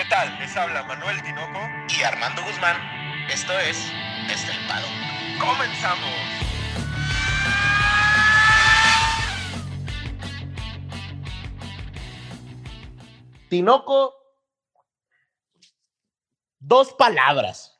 ¿Qué tal? Les habla Manuel Tinoco y Armando Guzmán. Esto es Estelpado. ¡Comenzamos! Tinoco, dos palabras.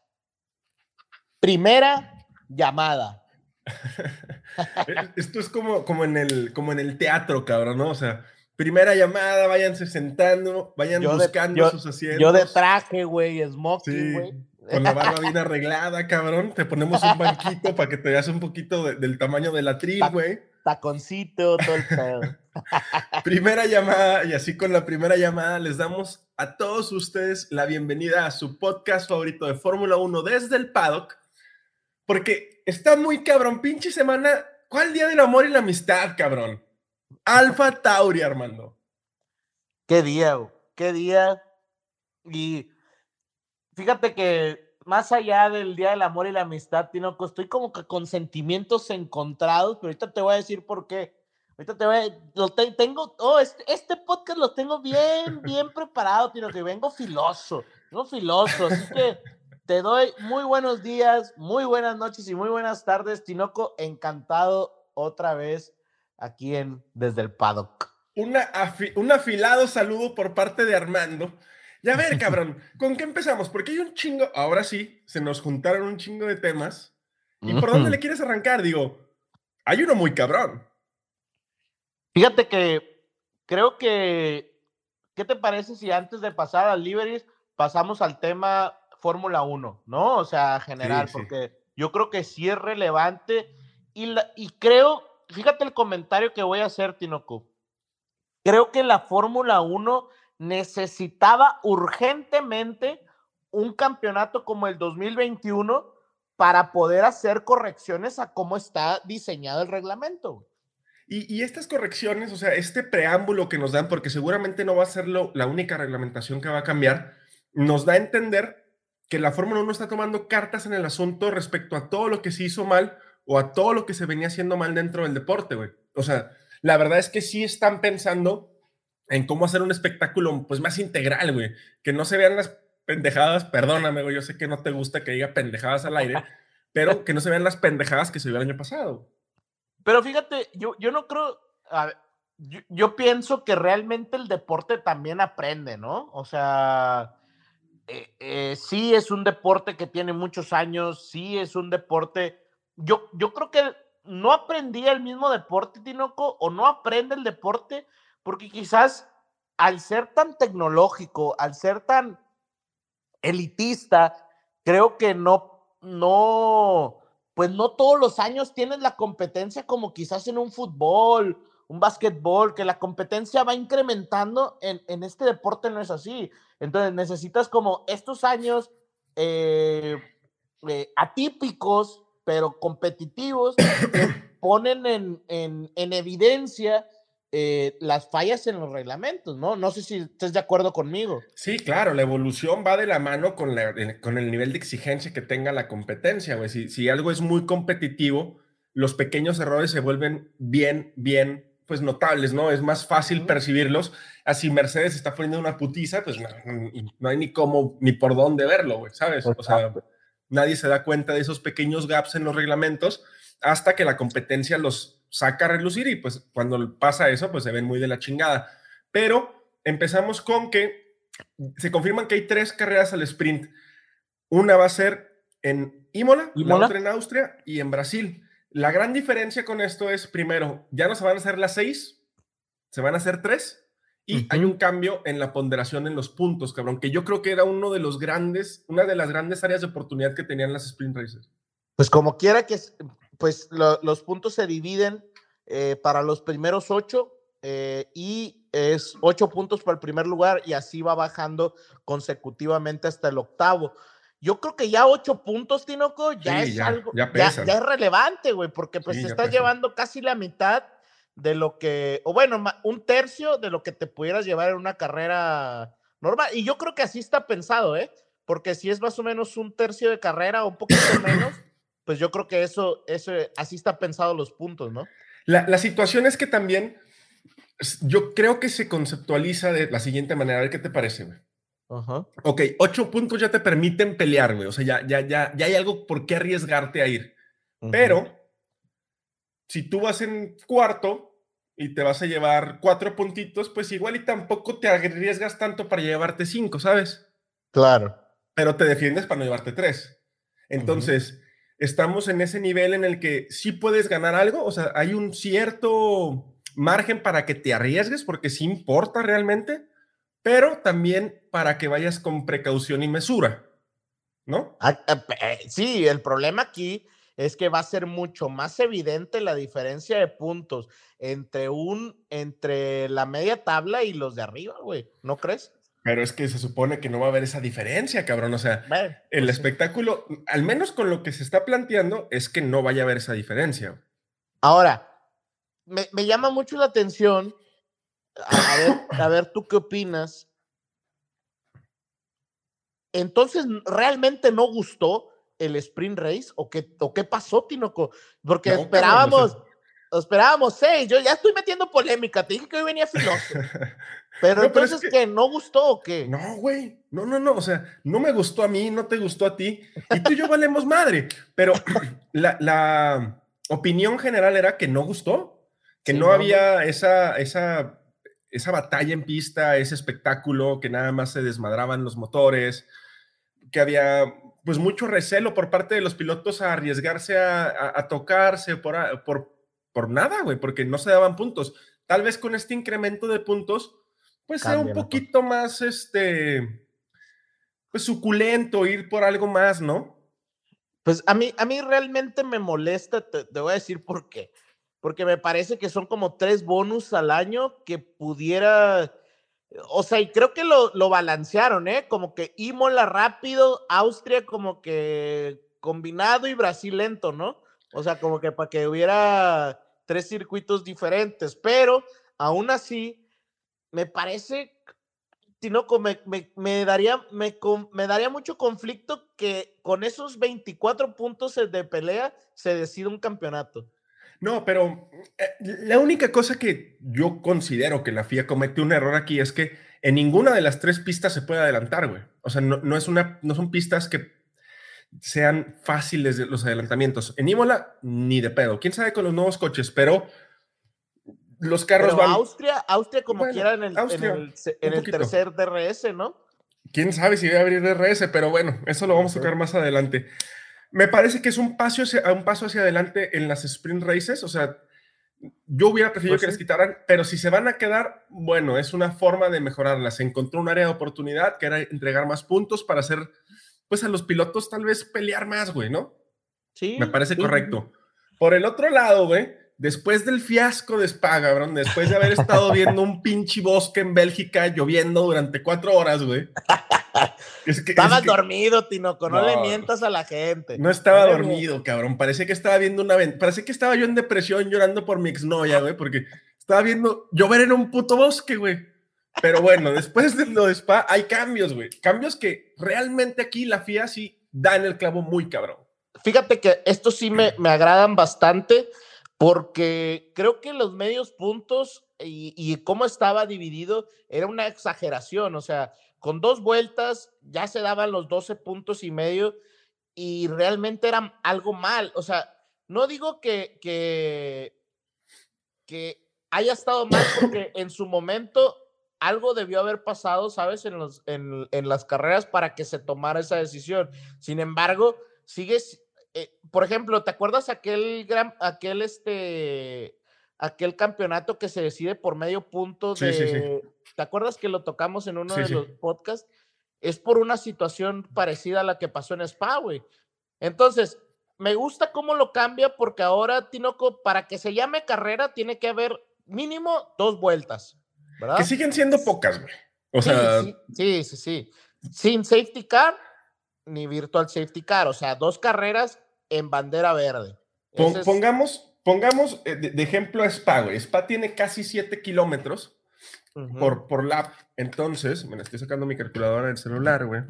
Primera llamada. Esto es como, como, en el, como en el teatro, cabrón, ¿no? O sea, primera llamada, váyanse sentando, vayan buscando sus asientos. Yo de traje, güey, smoking, güey. con la barba bien arreglada, cabrón. Te ponemos un banquito para que te veas un poquito del tamaño de la tri, güey. Taconcito, todo el pedo. primera llamada, y así con la primera llamada les damos a todos ustedes la bienvenida a su podcast favorito de Fórmula 1 desde el paddock, porque está muy cabrón, pinche semana. ¿Cuál día del amor y la amistad, cabrón? Alfa Tauri, Armando. Qué día, qué día. Y fíjate que más allá del Día del Amor y la Amistad, Tinoco, estoy como que con sentimientos encontrados, pero ahorita te voy a decir por qué. Ahorita te voy a, lo tengo, oh, este, este, podcast lo tengo bien, bien preparado, Tino, que vengo filoso, vengo filoso, así que te doy muy buenos días, muy buenas noches y muy buenas tardes, Tinoco, encantado otra vez aquí en Desde el Paddock. Una un afilado saludo por parte de Armando. Ya ver, cabrón, ¿con qué empezamos? Porque hay un chingo, ahora sí, se nos juntaron un chingo de temas. ¿Y por dónde le quieres arrancar? Digo, hay uno muy cabrón. Fíjate que creo que, ¿qué te parece si antes de pasar al Liberis pasamos al tema Fórmula 1, ¿no? O sea, general, porque yo creo que sí es relevante y, y creo, fíjate el comentario que voy a hacer, Tinoco. Creo que la Fórmula 1 necesitaba urgentemente un campeonato como el 2021 para poder hacer correcciones a cómo está diseñado el reglamento. Y, estas correcciones, o sea, este preámbulo que nos dan, porque seguramente no va a ser la única reglamentación que va a cambiar, nos da a entender que la Fórmula 1 está tomando cartas en el asunto respecto a todo lo que se hizo mal o a todo lo que se venía haciendo mal dentro del deporte, güey. O sea, la verdad es que sí están pensando en cómo hacer un espectáculo pues más integral, güey. Que no se vean las pendejadas, perdóname, güey, yo sé que no te gusta que diga pendejadas al aire, pero que no se vean las pendejadas que se vio el año pasado. Pero fíjate, yo, yo no creo, yo, pienso que realmente el deporte también aprende, ¿no? O sea, eh, eh, sí es un deporte que tiene muchos años, sí es un deporte, yo, yo creo que no aprendía el mismo deporte, Tinoco, o no aprende el deporte porque quizás al ser tan tecnológico, al ser tan elitista, creo que no, no, pues no todos los años tienes la competencia como quizás en un fútbol, un básquetbol, que la competencia va incrementando en, en este deporte no es así. Entonces necesitas como estos años eh, eh, atípicos, pero competitivos, que ponen en, en, en evidencia eh, las fallas en los reglamentos, ¿no? No sé si estás de acuerdo conmigo. Sí, claro, la evolución va de la mano con, con el nivel de exigencia que tenga la competencia, güey. Si, si, algo es muy competitivo, los pequeños errores se vuelven bien, bien, pues notables, ¿no? Es más fácil percibirlos. Así Mercedes está poniendo una putiza, pues no, hay ni cómo, ni por dónde verlo, güey, ¿sabes? O sea, nadie se da cuenta de esos pequeños gaps en los reglamentos hasta que la competencia los saca a relucir y pues cuando pasa eso, pues se ven muy de la chingada. Pero empezamos con que se confirman que hay tres carreras al sprint. Una va a ser en Imola, la otra en Austria y en Brasil. La gran diferencia con esto es, primero, ya no se van a hacer las seis, se van a hacer tres. Y hay un cambio en la ponderación en los puntos, cabrón, que yo creo que era uno de los grandes, una de las grandes áreas de oportunidad que tenían las sprint races. Pues como quiera que, pues los puntos se dividen eh, para los primeros ocho eh, y es ocho puntos para el primer lugar y así va bajando consecutivamente hasta el octavo. Yo creo que ya ocho puntos, Tinoco, ya es algo, ya, es relevante, güey, porque pues te estás llevando casi la mitad de lo que, o bueno, un tercio de lo que te pudieras llevar en una carrera normal. Y yo creo que así está pensado, ¿eh? Porque si es más o menos un tercio de carrera o un poquito menos, pues yo creo que eso, eso, así está pensado los puntos, ¿no? La, situación es que también yo creo que se conceptualiza de la siguiente manera. A ver qué te parece, güey. Ajá. Ok, ocho puntos ya te permiten pelear, güey. O sea, ya, ya, ya, ya hay algo por qué arriesgarte a ir. Pero, si tú vas en cuarto y te vas a llevar cuatro puntitos, pues igual y tampoco te arriesgas tanto para llevarte cinco, ¿sabes? Claro. Pero te defiendes para no llevarte tres. Entonces, estamos en ese nivel en el que sí puedes ganar algo, o sea, hay un cierto margen para que te arriesgues, porque sí importa realmente, pero también para que vayas con precaución y mesura, ¿no? Ah, pe- eh, Sí, el problema aquí es que va a ser mucho más evidente la diferencia de puntos entre un entre la media tabla y los de arriba, güey. ¿No crees? Pero es que se supone que no va a haber esa diferencia, cabrón. O sea, Bueno, el pues sí. espectáculo, al menos con lo que se está planteando, es que no vaya a haber esa diferencia. Ahora, me, me llama mucho la atención. A, a ver, a ver, ¿tú qué opinas? Entonces, ¿realmente no gustó el sprint race? ¿O qué, o qué pasó, Tinoco? Porque No, esperábamos, sea- esperábamos seis. Yo ya estoy metiendo polémica. Te dije que hoy venía filoso. Pero No, pero es entonces, que- ¿qué? ¿No gustó o qué? No, güey. No, no, no. O sea, no me gustó a mí, no te gustó a ti. Y tú y yo valemos madre. Pero la, la opinión general era que no gustó, que Sí, no, no, había esa, esa, esa batalla en pista, ese espectáculo, que nada más se desmadraban los motores, que había pues mucho recelo por parte de los pilotos a arriesgarse a, a- a tocarse por, a- por, por nada, güey, porque no se daban puntos. Tal vez con este incremento de puntos, pues sea un poquito más, este, pues suculento, ir por algo más, ¿no? Pues a mí, a mí realmente me molesta, te, te voy a decir por qué. Porque me parece que son como tres bonus al año que pudiera, o sea, y creo que lo, lo balancearon, ¿eh? Como que Imola rápido, Austria como que combinado y Brasil lento, ¿no? O sea, como que para que hubiera tres circuitos diferentes, pero aún así, me parece, Tinoco, me, me, me daría, me, me daría mucho conflicto que con esos 24 puntos de pelea se decida un campeonato. No, pero eh, la única cosa que yo considero que la FIA comete un error aquí es que en ninguna de las tres pistas se puede adelantar, güey. O sea, no, no es una, no son pistas que sean fáciles de los adelantamientos. En Imola, ni de pedo. Quién sabe con los nuevos coches, pero los carros Pero van. Austria, Austria como Bueno, quiera en el, en el en el tercer DRS, ¿no? Quién sabe si va a abrir DRS, pero bueno, eso lo vamos a tocar más adelante. Me parece que es un paso hacia, un paso hacia adelante en las sprint races. O sea, yo hubiera preferido Pues que sí. les quitaran, pero si se van a quedar, bueno, es una forma de mejorarlas. Encontró un área de oportunidad que era entregar más puntos para hacer, pues a los pilotos tal vez pelear más, güey, ¿no? Sí. Me parece sí. correcto. Por el otro lado, güey, después del fiasco de Spa, cabrón, después de haber estado viendo un pinche bosque en Bélgica lloviendo durante cuatro horas, güey. Es que- Estabas es que dormido, Tinoco, no, le mientas a la gente. No estaba dormido, cabrón. Parecía que estaba viendo una Parece que estaba yo en depresión llorando por mi exnovia, güey, porque estaba viendo llover en un puto bosque, güey. Pero bueno, después de lo de Spa hay cambios, güey. Cambios que realmente aquí la FIA sí da en el clavo muy cabrón. Fíjate que estos sí me, me agradan bastante porque creo que los medios puntos y, y cómo estaba dividido era una exageración. O sea, con dos vueltas ya se daban los 12 puntos y medio y realmente era algo mal. O sea, no digo que, que, que haya estado mal porque en su momento algo debió haber pasado, ¿sabes? En, los, en, en las carreras para que se tomara esa decisión. Sin embargo, sigues, eh, por ejemplo, ¿te acuerdas aquel gran, aquel este, aquel campeonato que se decide por medio punto de, sí, sí. ¿te acuerdas que lo tocamos en uno de los podcasts? Es por una situación parecida a la que pasó en Spa, güey. Entonces, me gusta cómo lo cambia porque ahora, Tinoco, para que se llame carrera, tiene que haber mínimo dos vueltas, ¿verdad? Que siguen siendo pocas, güey. O. Sí, sea, sí, sí, sí. Sin safety car ni virtual safety car, o sea, dos carreras en bandera verde. pongamos, pongamos eh, de, ejemplo a Spa, güey. Spa tiene casi 7 kilómetros por, por lap. Entonces, me estoy sacando mi calculadora del celular, güey.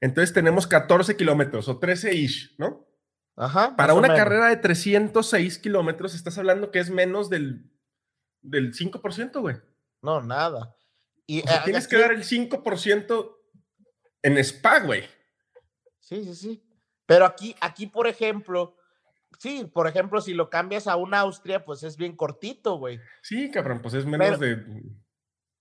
Entonces tenemos 14 kilómetros o 13 ish, ¿no? Ajá, Para una carrera de 306 kilómetros, estás hablando que es menos del, del 5%, güey. No, nada. Y O sea, eh, tienes aquí- que dar el 5% en spa, güey. Sí, sí, sí. Pero aquí, aquí, por ejemplo, sí, por ejemplo, si lo cambias a un Austria, pues es bien cortito, güey. Sí, cabrón, pues es menos Pero- de.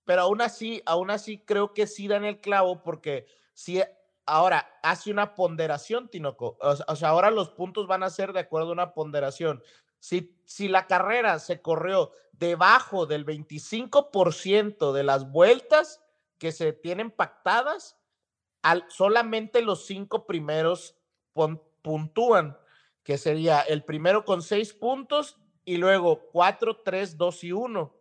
Pero aún así, aún así creo que sí dan el clavo porque si ahora hace una ponderación, Tinoco. O, sea- o sea, ahora los puntos van a ser de acuerdo a una ponderación. Si, si la carrera se corrió debajo del 25% de las vueltas que se tienen pactadas, al, solamente los cinco primeros pon- puntúan, que sería el primero con seis puntos y luego cuatro, tres, dos y uno.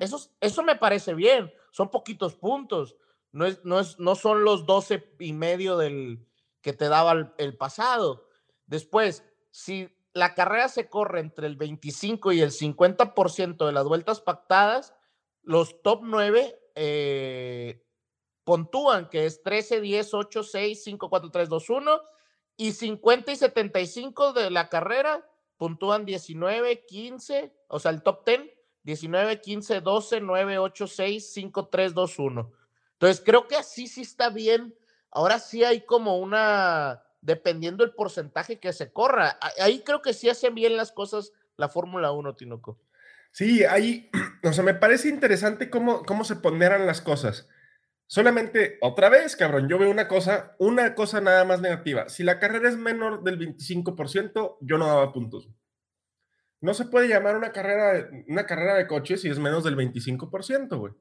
Eso, eso me parece bien. Son poquitos puntos. No, es, no, es, no son los 12 y medio del que te daba el, el pasado. Después, si la carrera se corre entre el 25 y el 50% de las vueltas pactadas, los top 9 eh, puntúan, que es 13, 10, 8, 6, 5, 4, 3, 2, 1. Y 50 y 75 de la carrera puntúan 19, 15, o sea, el top 10 19, 15, 12, 9, 8, 6, 5, 3, 2, 1. Entonces, creo que así sí está bien. Ahora sí hay como una, dependiendo el porcentaje que se corra. Ahí creo que sí hacen bien las cosas la Fórmula 1, Tinoco. Sí, ahí, o sea, me parece interesante cómo, cómo se ponderan las cosas. Solamente, otra vez, cabrón, yo veo una cosa, una cosa nada más negativa. Si la carrera es menor del 25%, yo no daba puntos. No se puede llamar una carrera, una carrera de coches si es menos del 25%, güey.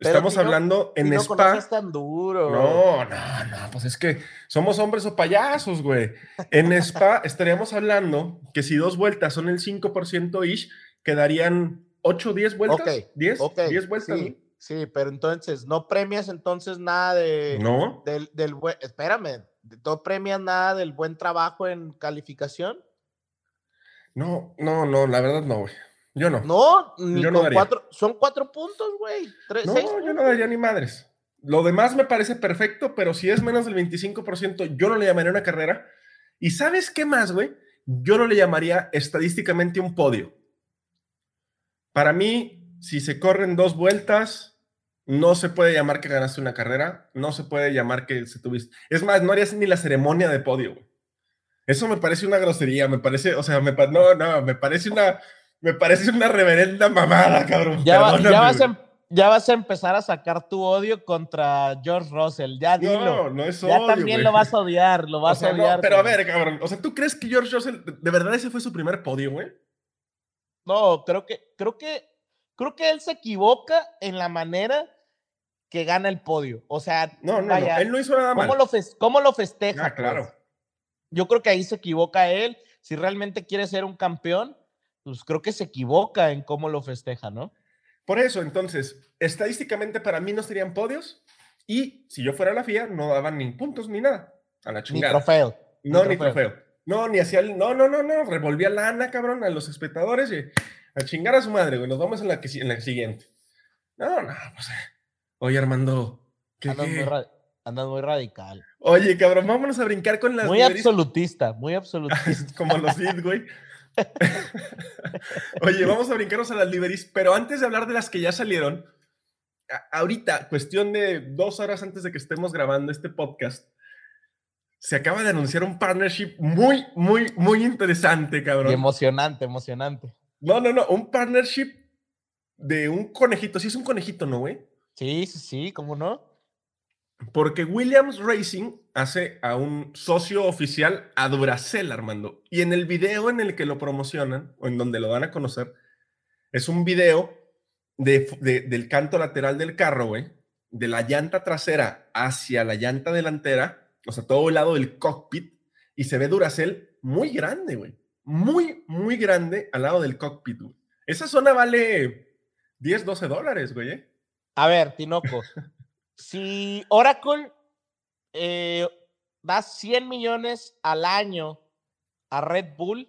Pero Estamos hablando en Spa. No seas tan duro. No, no, no, pues es que somos hombres o payasos, güey. En Spa estaríamos hablando que si dos vueltas son el 5% ish, quedarían 8, 10 vueltas. Ok, 10, Ok, 10 vueltas. Sí, sí, pero entonces, ¿no premias entonces nada de, No, del, del buen, espérame, ¿no premias nada del buen trabajo en calificación? no, no, no, la verdad no, güey. Yo no. No, ni Yo no con daría. cuatro, son cuatro puntos, güey. No, seis yo no daría ni madres. Lo demás me parece perfecto, pero si es menos del 25%, yo no le llamaría una carrera. ¿Y sabes qué más, güey? Yo no le llamaría estadísticamente un podio. Para mí, si se corren dos vueltas, no se puede llamar que ganaste una carrera, no se puede llamar que se tuviste. Es más, no harías ni la ceremonia de podio, güey. Eso me parece una grosería, me parece, o sea, me, pa- no, no, me parece una, me parece una reverenda mamada, cabrón. Ya, va- ya vas a, em- ya vas a empezar a sacar tu odio contra George Russell. Ya dilo. No, no es ya odio, también güey. lo vas a odiar, lo O vas sea, a no, odiar. pero a ver, cabrón. O sea, ¿tú crees que George Russell, de- de verdad ese fue su primer podio, güey? No, creo que, creo que, creo que él se equivoca en la manera que gana el podio. O sea, No, no, vaya, no. Él no hizo nada mal. ¿cómo, lo fes- cómo lo festeja? Ah, claro. pues? Yo creo que ahí se equivoca él. Si realmente quiere ser un campeón, pues creo que se equivoca en cómo lo festeja, ¿no? Por eso, entonces, estadísticamente para mí no serían podios. Y si yo fuera la FIA, no daban ni puntos ni nada. A la Ni chingada. trofeo. No, ni trofeo. No, ni hacía el. No, no, no, no. Revolvía lana, cabrón, a los espectadores y a chingar a su madre, güey. Nos vamos en la, que, en la siguiente. No, no, pues. Oye, Armando. ¿qué, Andas qué? muy, andas muy radical. Oye, cabrón, vámonos a brincar con las. Muy absolutista, muy absolutista. como los Sid, güey. Oye, vamos a brincarnos a las liveries, pero antes de hablar de las que ya salieron, ahorita, cuestión de dos horas antes de que estemos grabando este podcast, se acaba de anunciar un partnership muy, muy, muy interesante, y cabrón. emocionante, emocionante. No, no, no, un partnership de un conejito. Sí, es un conejito, ¿no, güey? Sí, sí, sí, ¿cómo no? Porque Williams Racing hace a un socio oficial a Duracell, Armando. Y en el video en el que lo promocionan, o en donde lo dan a conocer, es un video de, de- del canto lateral del carro, güey, de la llanta trasera hacia la llanta delantera, o sea, todo el lado del cockpit, y se ve Duracell muy grande, güey. Muy, muy grande al lado del cockpit, güey. Esa zona vale 10, 12 dólares, güey. ¿eh? A ver, Tinoco, si Oracle eh, da 100 millones al año a Red Bull,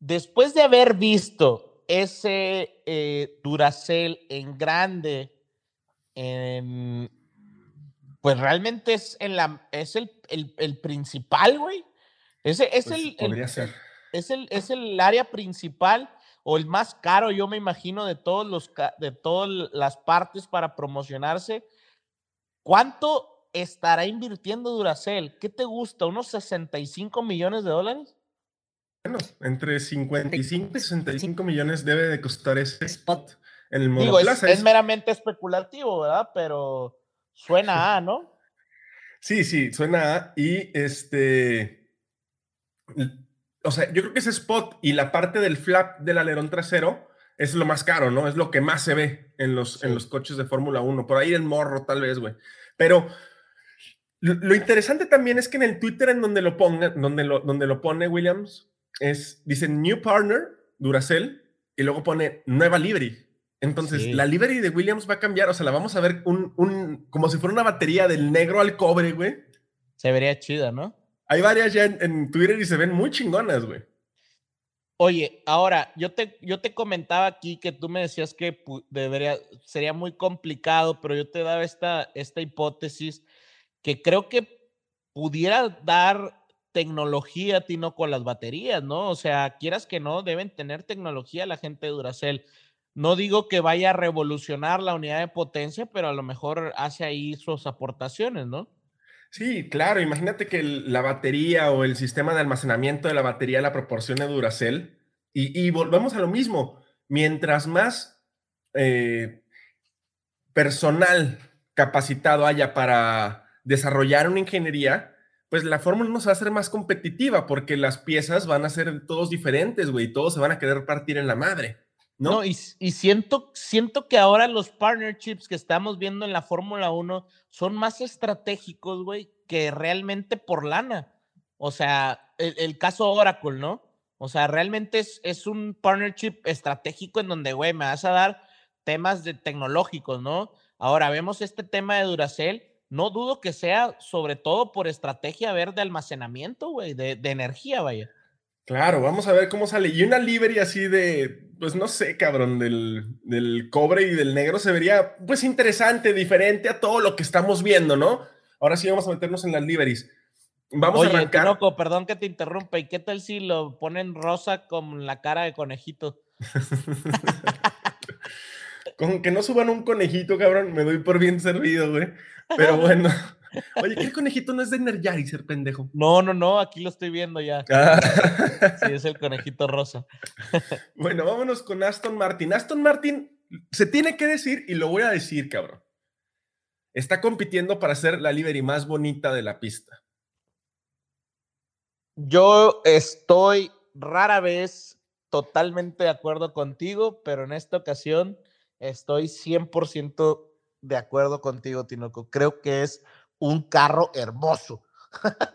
después de haber visto ese eh, Duracell en grande, en- pues realmente es, en la, es el, el- el principal, güey. Ese es Pues el, el- podría ser. es el, es el área principal. O el más caro, yo me imagino, de, todos los, de todas las partes para promocionarse. ¿Cuánto estará invirtiendo Duracell? ¿Qué te gusta? ¿Unos 65 millones de dólares? Bueno, entre 55 y 65 millones debe de costar ese spot en el Digo, es, es, meramente especulativo, ¿verdad? Pero suena a, ¿no? Sí, sí, suena a. Y este. O sea, yo creo que ese spot y la parte del flap del alerón trasero es lo más caro, ¿no? Es lo que más se ve en los, en los coches de Fórmula 1. Por ahí el morro, tal vez, güey. Pero lo, lo, interesante también es que en el Twitter, en donde lo, ponga, donde lo, donde lo pone Williams, es, dice New Partner, Duracell, y luego pone Nueva Livery. Entonces, sí. la livery de Williams va a cambiar, o sea, la vamos a ver un, un, como si fuera una batería del negro al cobre, güey. Se vería chida, ¿no? Hay varias ya en, en Twitter y se ven muy chingonas, güey. Oye, ahora, yo te, yo te comentaba aquí que tú me decías que debería, sería muy complicado, pero yo te daba esta, esta hipótesis que creo que pudiera dar tecnología, Tino, con las baterías, ¿no? O sea, quieras que no, deben tener tecnología la gente de Duracell. No digo que vaya a revolucionar la unidad de potencia, pero a lo mejor hace ahí sus aportaciones, ¿no? Sí, claro. Imagínate que la batería o el sistema de almacenamiento de la batería la proporciona Duracell. Y, y volvemos a lo mismo. Mientras más eh, personal capacitado haya para desarrollar una ingeniería, pues la fórmula no se va a hacer más competitiva porque las piezas van a ser todos diferentes, güey. Todos se van a querer partir en la madre. ¿No? y, y, siento, siento que ahora los partnerships que estamos viendo en la Fórmula 1 son más estratégicos, güey, que realmente por lana. O sea, el, caso Oracle, ¿no? O sea, realmente es, es un partnership estratégico en donde, güey, me vas a dar temas de tecnológicos, ¿no? Ahora vemos este tema de Duracell. No dudo que sea sobre todo por estrategia ver de almacenamiento, güey, de energía, vaya. Claro, vamos a ver cómo sale. Y una livery así de, pues no sé, cabrón, del, del, cobre y del negro se vería, pues interesante, diferente a todo lo que estamos viendo, ¿no? Ahora sí vamos a meternos en las liveries. Vamos Oye, a arrancar. Tinoco, perdón que te interrumpa. ¿Y qué tal si lo ponen rosa con la cara de conejito? con que no suban un conejito, cabrón, me doy por bien servido, güey. Pero bueno. Oye, ¿qué conejito no es de Energizer, pendejo? No, no, no, aquí lo estoy viendo ya. Ah. Sí, es el conejito rosa. Bueno, vámonos con Aston Martin. Aston Martin se tiene que decir, y lo voy a decir, cabrón. Está compitiendo para ser la livery más bonita de la pista. Yo estoy rara vez totalmente de acuerdo contigo, pero en esta ocasión estoy 100% de acuerdo contigo, Tinoco. Creo que es un carro hermoso.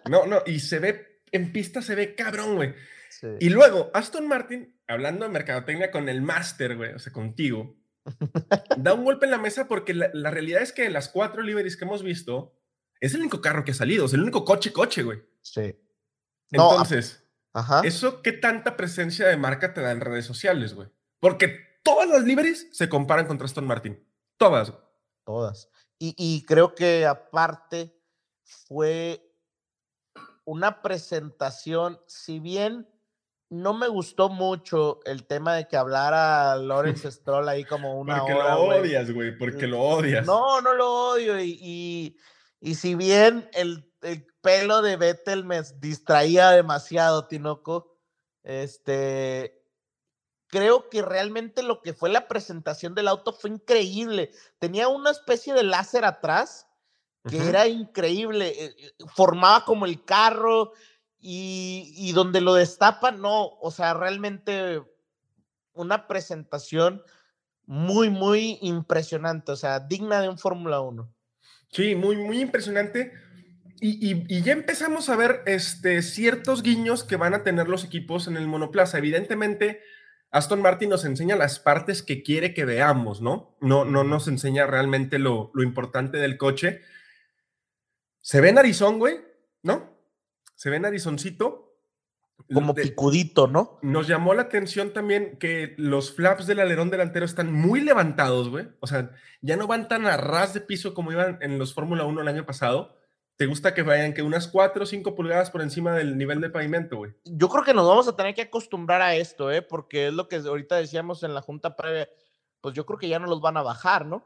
No, no, y se ve, en pista se ve cabrón, güey. Sí. Y luego, Aston Martin, hablando de mercadotecnia con el máster, güey, o sea, contigo, da un golpe en la mesa porque la, la, realidad es que las cuatro liveries que hemos visto, es el único carro que ha salido, es el único coche, coche, güey. Sí. Entonces, ajá. ¿eso qué tanta presencia de marca te da en redes sociales, güey? Porque todas las liveries se comparan contra Aston Martin. Todas. Todas. Y, y, creo que aparte fue una presentación, si bien no me gustó mucho el tema de que hablara Lawrence Stroll ahí como una porque hora. Porque lo odias, güey, porque lo odias. No, no lo odio. Y, y, y si bien el, el, pelo de Vettel me distraía demasiado, Tinoco, este, creo que realmente lo que fue la presentación del auto fue increíble. Tenía una especie de láser atrás que uh -huh. era increíble, eh, formaba como el carro y, y, donde lo destapan, no, o sea, realmente una presentación muy, muy impresionante, o sea, digna de un Fórmula 1. Sí, muy, muy impresionante. Y, y, y, ya empezamos a ver este, ciertos guiños que van a tener los equipos en el monoplaza. Evidentemente, Aston Martin nos enseña las partes que quiere que veamos, ¿no? No, no nos enseña realmente lo, lo importante del coche. Se ve narizón, güey, ¿no? Se ve narizoncito. Como de, picudito, ¿no? Nos llamó la atención también que los flaps del alerón delantero están muy levantados, güey. O sea, ya no van tan a ras de piso como iban en los Fórmula 1 el año pasado. ¿Te gusta que vayan que unas 4 o 5 pulgadas por encima del nivel de pavimento, güey? Yo creo que nos vamos a tener que acostumbrar a esto, ¿eh? Porque es lo que ahorita decíamos en la junta previa. Pues yo creo que ya no los van a bajar, ¿no?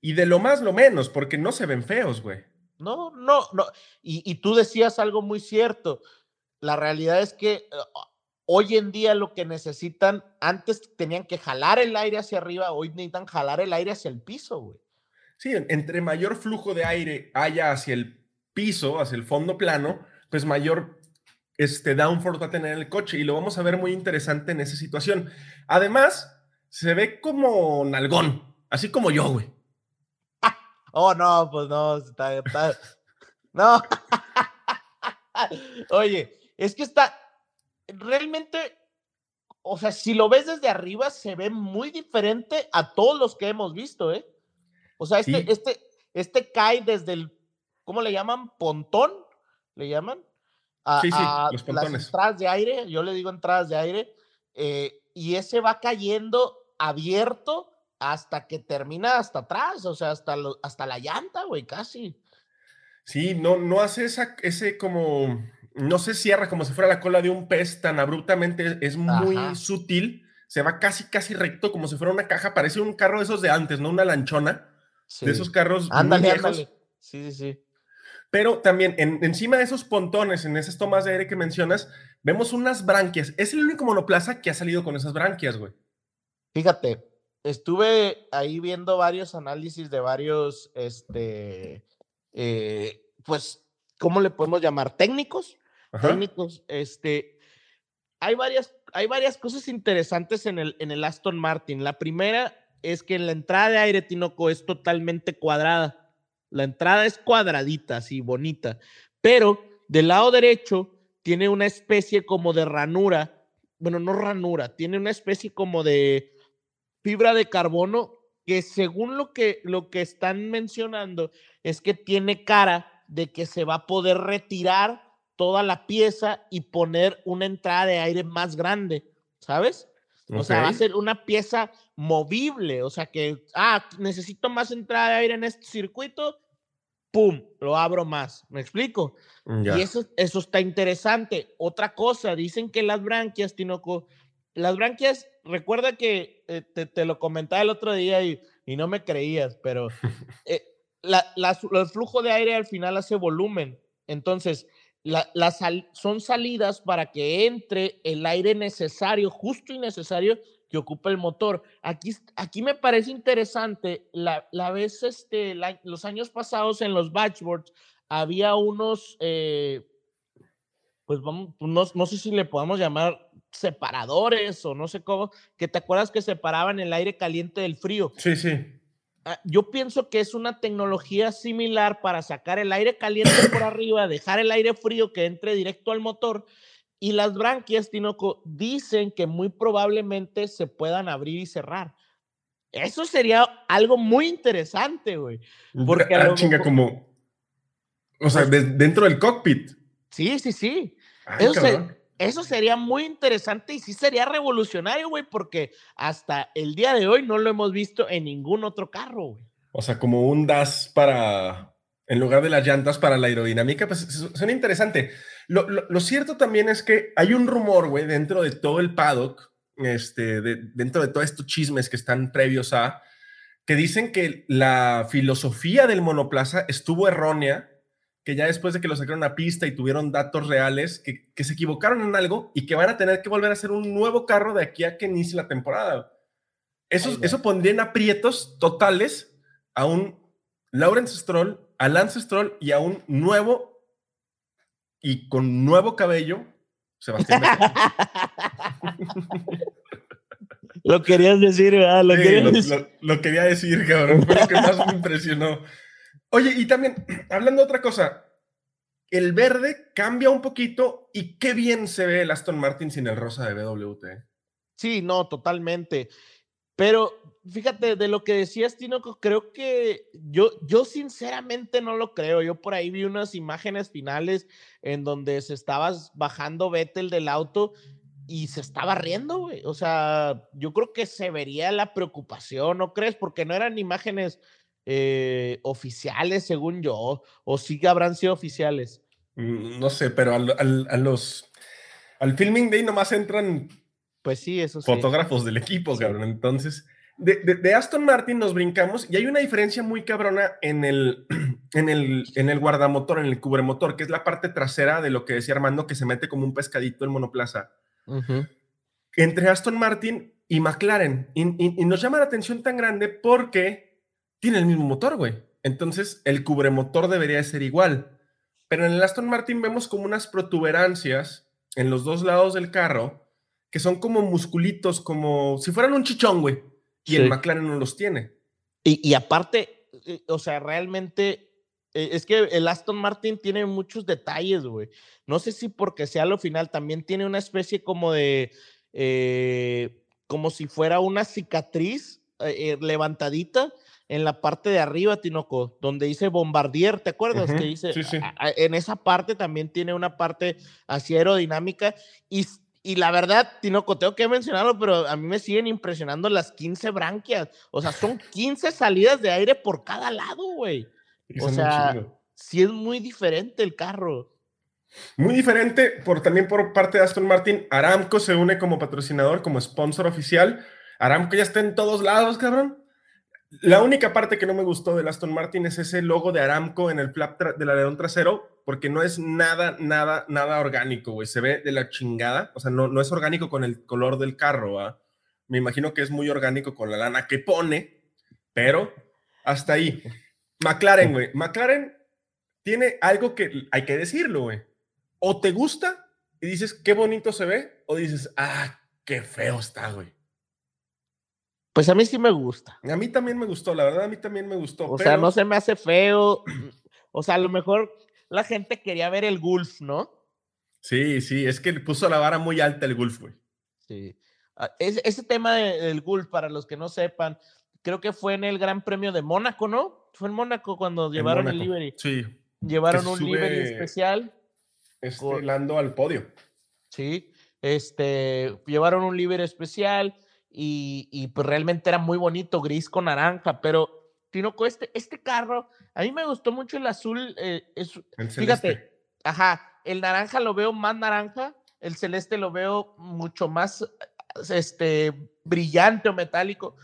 Y de lo más, lo menos, porque no se ven feos, güey. No, no, no. Y, y, tú decías algo muy cierto. La realidad es que uh, hoy en día lo que necesitan, antes tenían que jalar el aire hacia arriba, hoy necesitan jalar el aire hacia el piso, güey. Sí, entre mayor flujo de aire haya hacia el piso, hacia el fondo plano, pues mayor este downforce va a tener el coche y lo vamos a ver muy interesante en esa situación. Además, se ve como nalgón, así como yo, güey. Oh, no, pues no, está, está... no. Oye, es que está realmente, o sea, si lo ves desde arriba, se ve muy diferente a todos los que hemos visto, ¿eh? O sea, este, sí. este, este cae desde el ¿cómo le llaman? Pontón, le llaman. A, sí, sí, a los pontones. Las entradas de aire, yo le digo entradas de aire, eh, y ese va cayendo abierto hasta que termina hasta atrás, o sea, hasta, lo, hasta la llanta, güey, casi. Sí, no, no hace esa, ese como, no se cierra como si fuera la cola de un pez tan abruptamente, es muy Ajá. sutil, se va casi, casi recto, como si fuera una caja, parece un carro de esos de antes, ¿no? Una lanchona, sí. de esos carros ándale, muy viejos. Ándale. Sí, sí, sí. Pero también en, encima de esos pontones, en esas tomas de aire que mencionas, vemos unas branquias. Es el único monoplaza que ha salido con esas branquias, güey. Fíjate, estuve ahí viendo varios análisis de varios, este, eh, pues, ¿cómo le podemos llamar? Técnicos. Ajá. Técnicos, este, hay varias, hay varias cosas interesantes en el, en el Aston Martin. La primera es que en la entrada de aire Tinoco es totalmente cuadrada. La entrada es cuadradita, así bonita, pero del lado derecho tiene una especie como de ranura, bueno, no ranura, tiene una especie como de fibra de carbono que según lo que, lo que están mencionando es que tiene cara de que se va a poder retirar toda la pieza y poner una entrada de aire más grande, ¿sabes? O sea, va a ser una pieza movible, o sea que, ah, necesito más entrada de aire en este circuito, ¡pum! Lo abro más, ¿me explico? Ya. Y eso, eso está interesante. Otra cosa, dicen que las branquias, Tinoco, las branquias, recuerda que eh, te, te, lo comentaba el otro día y, y no me creías, pero eh, la, la, el flujo de aire al final hace volumen. Entonces, la, la sal, son salidas para que entre el aire necesario, justo y necesario que ocupa el motor. Aquí, aquí me parece interesante, la, la vez, este, la, los años pasados en los batchboards había unos, eh, pues vamos, no, no sé si le podemos llamar separadores o no sé cómo, que te acuerdas que separaban el aire caliente del frío. Sí, sí. Yo pienso que es una tecnología similar para sacar el aire caliente por arriba, dejar el aire frío que entre directo al motor y las branquias, Tinoco, dicen que muy probablemente se puedan abrir y cerrar. Eso sería algo muy interesante, güey. Porque ah, chinga, como. O sea, de, dentro del cockpit. Sí, sí, sí. Ay, eso, se, eso, sería muy interesante y sí sería revolucionario, güey, porque hasta el día de hoy no lo hemos visto en ningún otro carro, güey. O sea, como un DAS para. En lugar de las llantas para la aerodinámica, pues suena interesante. Lo, lo, lo, cierto también es que hay un rumor, güey, dentro de todo el paddock, este, de, dentro de todos estos chismes que están previos a, que dicen que la filosofía del monoplaza estuvo errónea, que ya después de que lo sacaron a pista y tuvieron datos reales, que, que se equivocaron en algo y que van a tener que volver a hacer un nuevo carro de aquí a que inicie la temporada. Eso, Ay, eso pondría en aprietos totales a un Lawrence Stroll, a Lance Stroll y a un nuevo y con nuevo cabello, Sebastián Lo querías decir, ¿verdad? Lo, sí, querías lo, decir. Lo, lo, quería decir, cabrón. Fue lo que más me impresionó. Oye, y también, hablando de otra cosa, el verde cambia un poquito y qué bien se ve el Aston Martin sin el rosa de BWT. Sí, no, totalmente. Pero fíjate, de lo que decías, Tino, creo que yo, yo sinceramente no lo creo. Yo por ahí vi unas imágenes finales en donde se estaba bajando Vettel del auto y se estaba riendo, güey. O sea, yo creo que se vería la preocupación, ¿no crees? Porque no eran imágenes eh, oficiales, según yo, o sí que habrán sido oficiales. Mm, no sé, pero al, al, a los al filming day nomás entran pues sí, eso sí. fotógrafos del equipo, cabrón. Entonces, de, de, de, Aston Martin nos brincamos y hay una diferencia muy cabrona en el, en el, en el guardamotor, en el cubremotor, que es la parte trasera de lo que decía Armando, que se mete como un pescadito en monoplaza. Uh -huh. Entre Aston Martin y McLaren. Y, y, y, nos llama la atención tan grande porque tiene el mismo motor, güey. Entonces, el cubremotor debería ser igual. Pero en el Aston Martin vemos como unas protuberancias en los dos lados del carro que son como musculitos, como si fueran un chichón, güey. Y sí. el McLaren no los tiene. Y, y, aparte, eh, o sea, realmente eh, es que el Aston Martin tiene muchos detalles, güey. No sé si porque sea lo final, también tiene una especie como de, eh, como si fuera una cicatriz eh, levantadita en la parte de arriba, Tinoco, donde dice Bombardier, ¿te acuerdas? Uh -huh. Que dice, sí, sí. A, a, en esa parte también tiene una parte así aerodinámica y y la verdad, Tinoco, tengo que mencionarlo, pero a mí me siguen impresionando las 15 branquias. O sea, son 15 salidas de aire por cada lado, güey. O sea, sí es muy diferente el carro. Muy diferente, por, también por parte de Aston Martin. Aramco se une como patrocinador, como sponsor oficial. Aramco ya está en todos lados, cabrón. La única parte que no me gustó del Aston Martin es ese logo de Aramco en el flap del alerón trasero, porque no es nada, nada, nada orgánico, güey. Se ve de la chingada. O sea, no, no es orgánico con el color del carro, ¿va? Me imagino que es muy orgánico con la lana que pone, pero hasta ahí. McLaren, güey. McLaren tiene algo que hay que decirlo, güey. O te gusta y dices qué bonito se ve, o dices, ah, qué feo está, güey. Pues a mí sí me gusta. A mí también me gustó, la verdad, a mí también me gustó. O pero... sea, no se me hace feo. O sea, a lo mejor la gente quería ver el Gulf, ¿no? Sí, sí, es que puso la vara muy alta el Gulf, güey. Sí. Ese, ese tema del Gulf, para los que no sepan, creo que fue en el Gran Premio de Mónaco, ¿no? Fue en Mónaco cuando en llevaron Mónaco. el livery. Sí. Llevaron un livery especial. Este, con... Lando al podio. Sí, este, llevaron un livery especial y, y, pues realmente era muy bonito, gris con naranja, pero Tinoco, este, este carro, a mí me gustó mucho el azul, eh, es, el fíjate, celeste. ajá, el naranja lo veo más naranja, el celeste lo veo mucho más este, brillante o metálico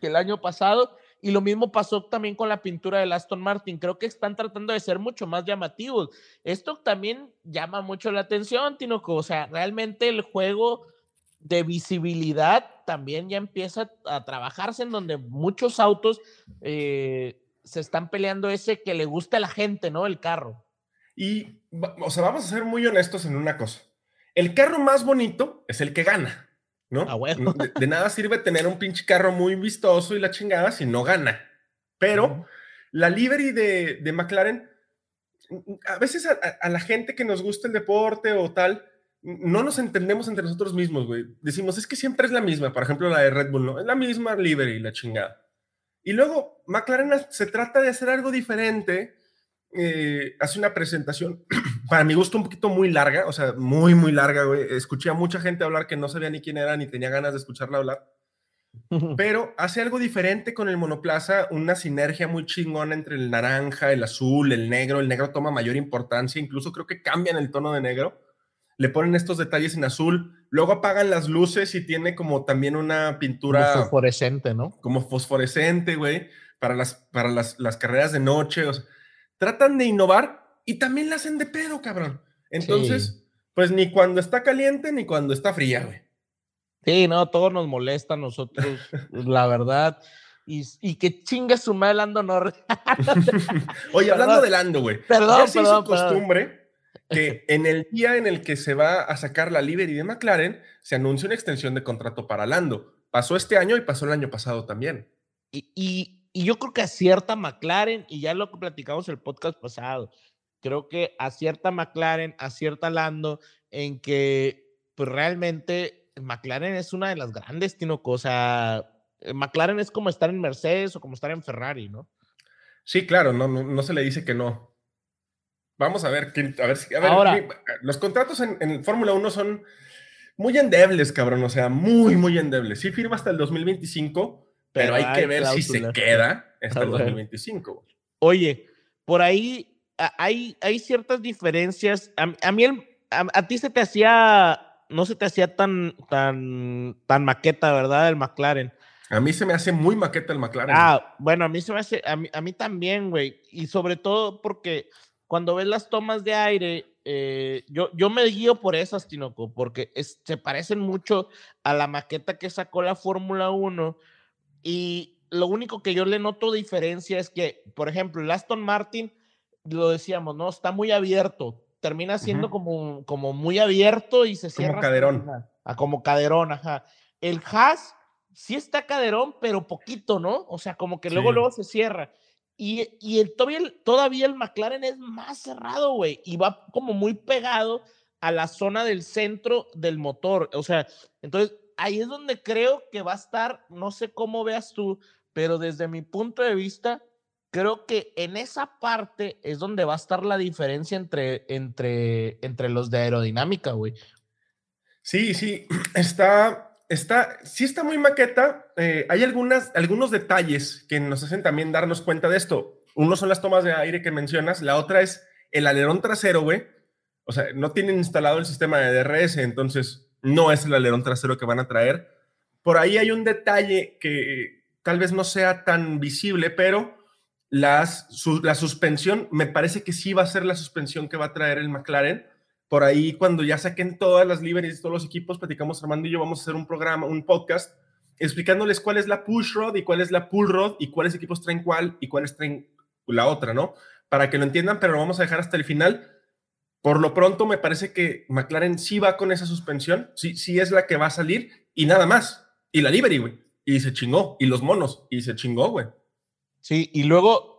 que el año pasado, y lo mismo pasó también con la pintura del Aston Martin. Creo que están tratando de ser mucho más llamativos. Esto también llama mucho la atención, Tinoco. O sea, realmente el juego de visibilidad también ya empieza a trabajarse en donde muchos autos eh, se están peleando ese que le gusta a la gente, ¿no? El carro. Y, o sea, vamos a ser muy honestos en una cosa. El carro más bonito es el que gana, ¿no? Ah, bueno. de, de, nada sirve tener un pinche carro muy vistoso y la chingada si no gana. Pero uh -huh. la livery de, de, McLaren, a veces a, a la gente que nos gusta el deporte o tal, no nos entendemos entre nosotros mismos, güey. Decimos, es que siempre es la misma. Por ejemplo, la de Red Bull, ¿no? Es la misma livery, la chingada. Y luego, McLaren se trata de hacer algo diferente. Eh, hace una presentación, para mi gusto, un poquito muy larga, o sea, muy, muy larga, güey. Escuché a mucha gente hablar que no sabía ni quién era, ni tenía ganas de escucharla hablar. Pero hace algo diferente con el monoplaza, una sinergia muy chingona entre el naranja, el azul, el negro. El negro toma mayor importancia, incluso creo que cambian el tono de negro le ponen estos detalles en azul, luego apagan las luces y tiene como también una pintura... Como fosforescente, ¿no? Como fosforescente, güey, para las, para las, las carreras de noche. O sea, tratan de innovar y también la hacen de pedo, cabrón. Entonces, sí. pues ni cuando está caliente ni cuando está fría, güey. Sí, no, todo nos molesta a nosotros, la verdad. Y, y, que chinga su madre Lando Norris. Oye, hablando de Lando, güey. Perdón, ya se perdón, hizo costumbre... Que en el día en el que se va a sacar la livery de McLaren, se anuncia una extensión de contrato para Lando. Pasó este año y pasó el año pasado también. Y, y, y yo creo que acierta McLaren, y ya lo que platicamos el podcast pasado, creo que acierta McLaren, acierta Lando, en que pues realmente McLaren es una de las grandes, Tino, o sea, McLaren es como estar en Mercedes o como estar en Ferrari, ¿no? Sí, claro, no, no, no se le dice que no. Vamos a ver, a ver, a ver Ahora, los contratos en, en Fórmula 1 son muy endebles, cabrón, o sea, muy, muy endebles. Sí firma hasta el 2025, pero, pero hay, hay que ver cláusula. si se queda. hasta el bueno. 2025. güey. Oye, por ahí hay, hay ciertas diferencias. A, a mí, el- a, a ti se te hacía, no se te hacía tan, tan, tan maqueta, ¿verdad? El McLaren. A mí se me hace muy maqueta el McLaren. Ah, bueno, a mí se me hace, a mí, a mí también, güey. Y sobre todo porque cuando ves las tomas de aire, eh, yo, yo me guío por esas, Tinoco, porque es- se parecen mucho a la maqueta que sacó la Fórmula 1. Y lo único que yo le noto diferencia es que, por ejemplo, el Aston Martin, lo decíamos, ¿no? Está muy abierto. Termina siendo Ujú. como, como muy abierto y se Como cierra. el caderón. final. Ah, como caderón, ajá. El Haas sí está caderón, pero poquito, ¿no? O sea, como que luego, Sí. luego se cierra. Y, y el, todavía, el, todavía el McLaren es más cerrado, güey, y va como muy pegado a la zona del centro del motor. O sea, entonces ahí es donde creo que va a estar, no sé cómo veas tú, pero desde mi punto de vista, creo que en esa parte es donde va a estar la diferencia entre, entre, entre los de aerodinámica, güey. Sí, sí, está, está, sí está muy maqueta. eh, hay algunas, algunos detalles que nos hacen también darnos cuenta de esto. Uno son las tomas de aire que mencionas, la otra es el alerón trasero, güey. O sea, no tienen instalado el sistema de DRS, entonces no es el alerón trasero que van a traer. Por ahí hay un detalle que tal vez no sea tan visible, pero las, su- la suspensión, me parece que sí va a ser la suspensión que va a traer el McLaren por ahí cuando ya saquen todas las liveries, todos los equipos, platicamos Armando y yo, vamos a hacer un programa, un podcast, explicándoles cuál es la push rod y cuál es la pull rod y cuáles equipos traen cuál y cuáles traen la otra, ¿no? Para que lo entiendan, pero lo vamos a dejar hasta el final. Por lo pronto, me parece que McLaren sí va con esa suspensión, sí, sí es la que va a salir y nada más. Y la livery, güey. Y se chingó. Y los monos. Y se chingó, güey. Sí, y luego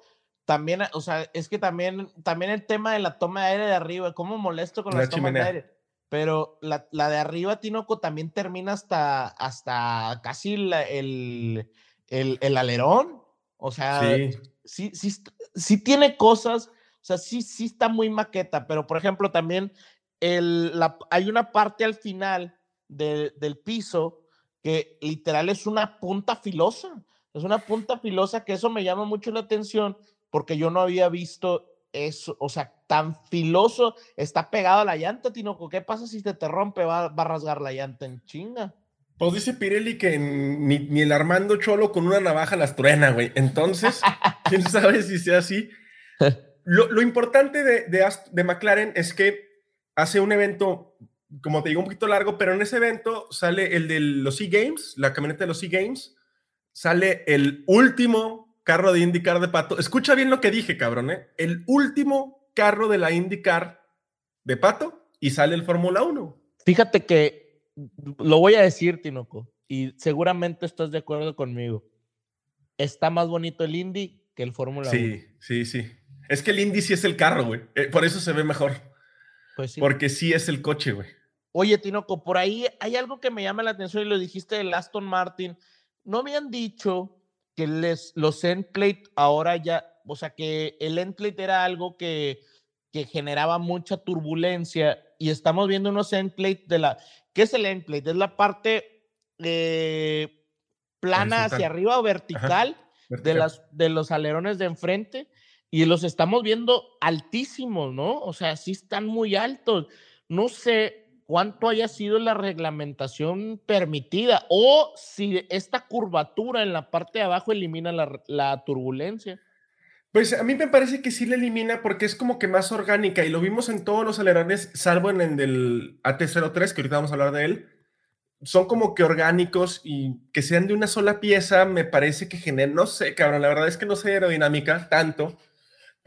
también, o sea, es que también, también el tema de la toma de aire de arriba, cómo molesto con La las tomas de chimenea. aire. Pero la, la de arriba, Tinoco, también termina hasta, hasta casi la- el, el, el alerón. O sea, Sí. sí, sí, sí tiene cosas, o sea, sí, sí está muy maqueta, pero por ejemplo, también el, la, hay una parte al final de- del piso que literal es una punta filosa. Es una punta filosa que eso me llama mucho la atención porque yo no había visto eso, o sea, tan filoso, está pegado a la llanta, Tinoco. ¿Qué pasa si te, te rompe? Va, va a rasgar la llanta en chinga. Pues dice Pirelli que ni, ni el Armando Cholo con una navaja las truena, güey. Entonces, quién sabe si sea así. Lo, lo importante de, de, de McLaren es que hace un evento, como te digo, un poquito largo, pero en ese evento sale el de los Sea Games, la camioneta de los Sea Games, sale el último carro de IndyCar de Pato. Escucha bien lo que dije, cabrón, ¿eh? El último carro de la IndyCar de Pato y sale el Fórmula 1. Fíjate que lo voy a decir, Tinoco, y seguramente estás de acuerdo conmigo. Está más bonito el Indy que el Fórmula 1. Sí, sí, sí. Es que el Indy sí es el carro, güey. Eh, por eso se ve mejor. Pues sí. Porque sí es el coche, güey. Oye, Tinoco, por ahí hay algo que me llama la atención y lo dijiste del Aston Martin. No me han dicho que les, los end plate ahora ya, o sea, que el end plate era algo que, que generaba mucha turbulencia y estamos viendo unos end plate de la. ¿Qué es el end plate? Es la parte eh, plana Horizontal. hacia arriba o vertical de, Vertical. las, de los alerones de enfrente y los estamos viendo altísimos, ¿no? O sea, sí están muy altos. No sé cuánto haya sido la reglamentación permitida o si esta curvatura en la parte de abajo elimina la, turbulencia. Pues a mí me parece que sí la elimina porque es como que más orgánica y lo vimos en todos los alerones, salvo en el del AT03, que ahorita vamos a hablar de él. Son como que orgánicos y que sean de una sola pieza, me parece que genera, no sé, cabrón, la verdad es que no sé aerodinámica tanto,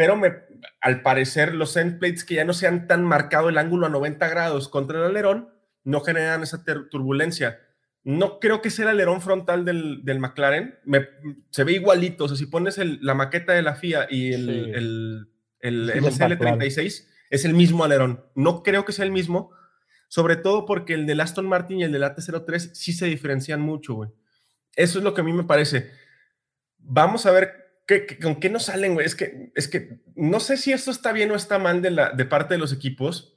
pero me, al parecer los end plates que ya no sean tan marcado el ángulo a 90 grados contra el alerón, no generan esa turbulencia. No creo que sea el alerón frontal del, del McLaren. Me- se ve igualito. O sea, si pones el- la maqueta de la FIA y el, Sí. el, el Sí, del MCL36, es el mismo alerón. No creo que sea el mismo, sobre todo porque el del Aston Martin y el del AT03 sí se diferencian mucho, güey. Eso es lo que a mí me parece. Vamos a ver qué, qué- con qué nos salen, güey. Es que, es que no sé si esto está bien o está mal de, la, de parte de los equipos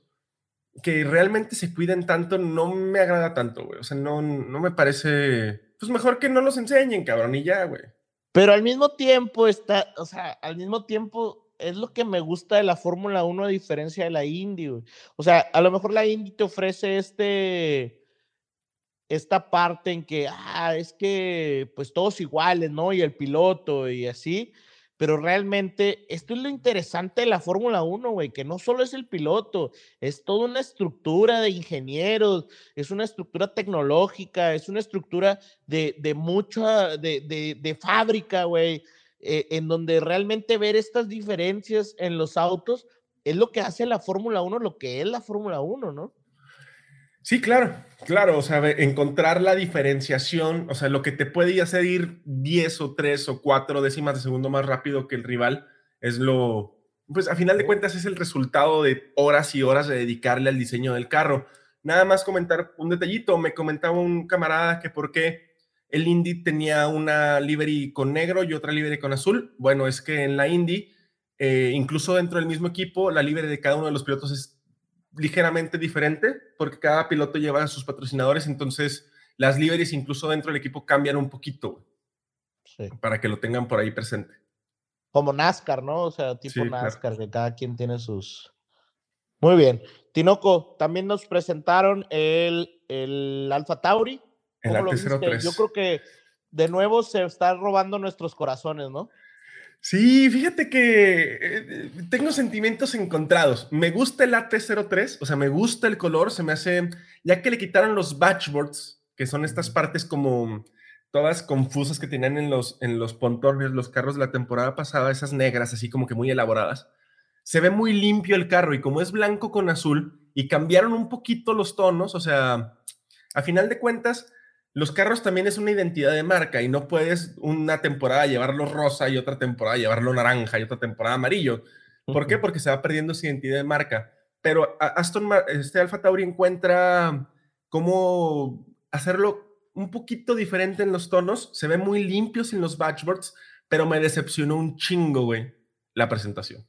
que realmente se cuiden tanto no me agrada tanto, güey. O sea, no, no me parece. Pues mejor que no los enseñen, cabrón, y ya, güey. Pero al mismo tiempo está, o sea, al mismo tiempo es lo que me gusta de la Fórmula 1 a diferencia de la Indy. O sea, a lo mejor la Indy te ofrece este, esta parte en que, ah, es que pues todos iguales, ¿no? Y el piloto y así pero realmente esto es lo interesante de la Fórmula 1, güey, que no solo es el piloto, es toda una estructura de ingenieros, es una estructura tecnológica, es una estructura de, de mucha, de, de, de fábrica, güey, eh, en donde realmente ver estas diferencias en los autos es lo que hace la Fórmula 1 lo que es la Fórmula 1, ¿no? Sí, claro, claro, o sea, encontrar la diferenciación, o sea, lo que te puede hacer ir 10 o 3 o 4 décimas de segundo más rápido que el rival es lo, pues a final de cuentas es el resultado de horas y horas de dedicarle al diseño del carro. Nada más comentar un detallito, me comentaba un camarada que por qué el Indy tenía una livery con negro y otra livery con azul. Bueno, es que en la Indy, eh, incluso dentro del mismo equipo, la livery de cada uno de los pilotos es ligeramente diferente porque cada piloto lleva a sus patrocinadores, entonces las liveries incluso dentro del equipo cambian un poquito para que lo tengan por ahí presente. Como NASCAR, ¿no? O sea, tipo NASCAR, que cada quien tiene sus... Muy bien. Tinoco, también nos presentaron el, el Alfa Tauri. El Yo creo que de nuevo se está robando nuestros corazones, ¿no? Sí, fíjate que eh, tengo sentimientos encontrados. Me gusta el AT03, o sea, me gusta el color, se me hace, ya que le quitaron los batchboards, que son estas partes como todas confusas que tenían en los, en los pontones, los carros de la temporada pasada, esas negras, así como que muy elaboradas. Se ve muy limpio el carro y como es blanco con azul y cambiaron un poquito los tonos, o sea, a final de cuentas, los carros también es una identidad de marca y no puedes una temporada llevarlo rosa y otra temporada llevarlo naranja y otra temporada amarillo. ¿Por qué? Porque se va perdiendo esa identidad de marca. Pero Aston este Alfa Tauri encuentra cómo hacerlo un poquito diferente en los tonos. Se ve muy limpio sin los batchboards, pero me decepcionó un chingo, güey, la presentación.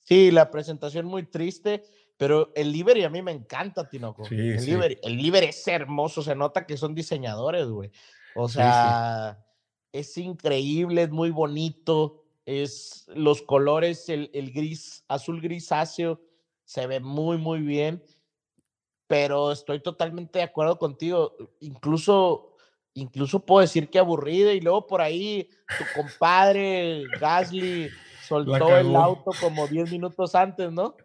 Sí, la presentación muy triste. Pero el livery a mí me encanta, Tinoco. el, Livery, el es hermoso, se nota que son diseñadores, güey. O sea, es increíble, es muy bonito. Es los colores, el, el gris, azul grisáceo, se ve muy, muy bien. Pero estoy totalmente de acuerdo contigo. Incluso, incluso puedo decir que aburrido. Y luego por ahí tu compadre Gasly soltó el auto como 10 minutos antes, ¿no?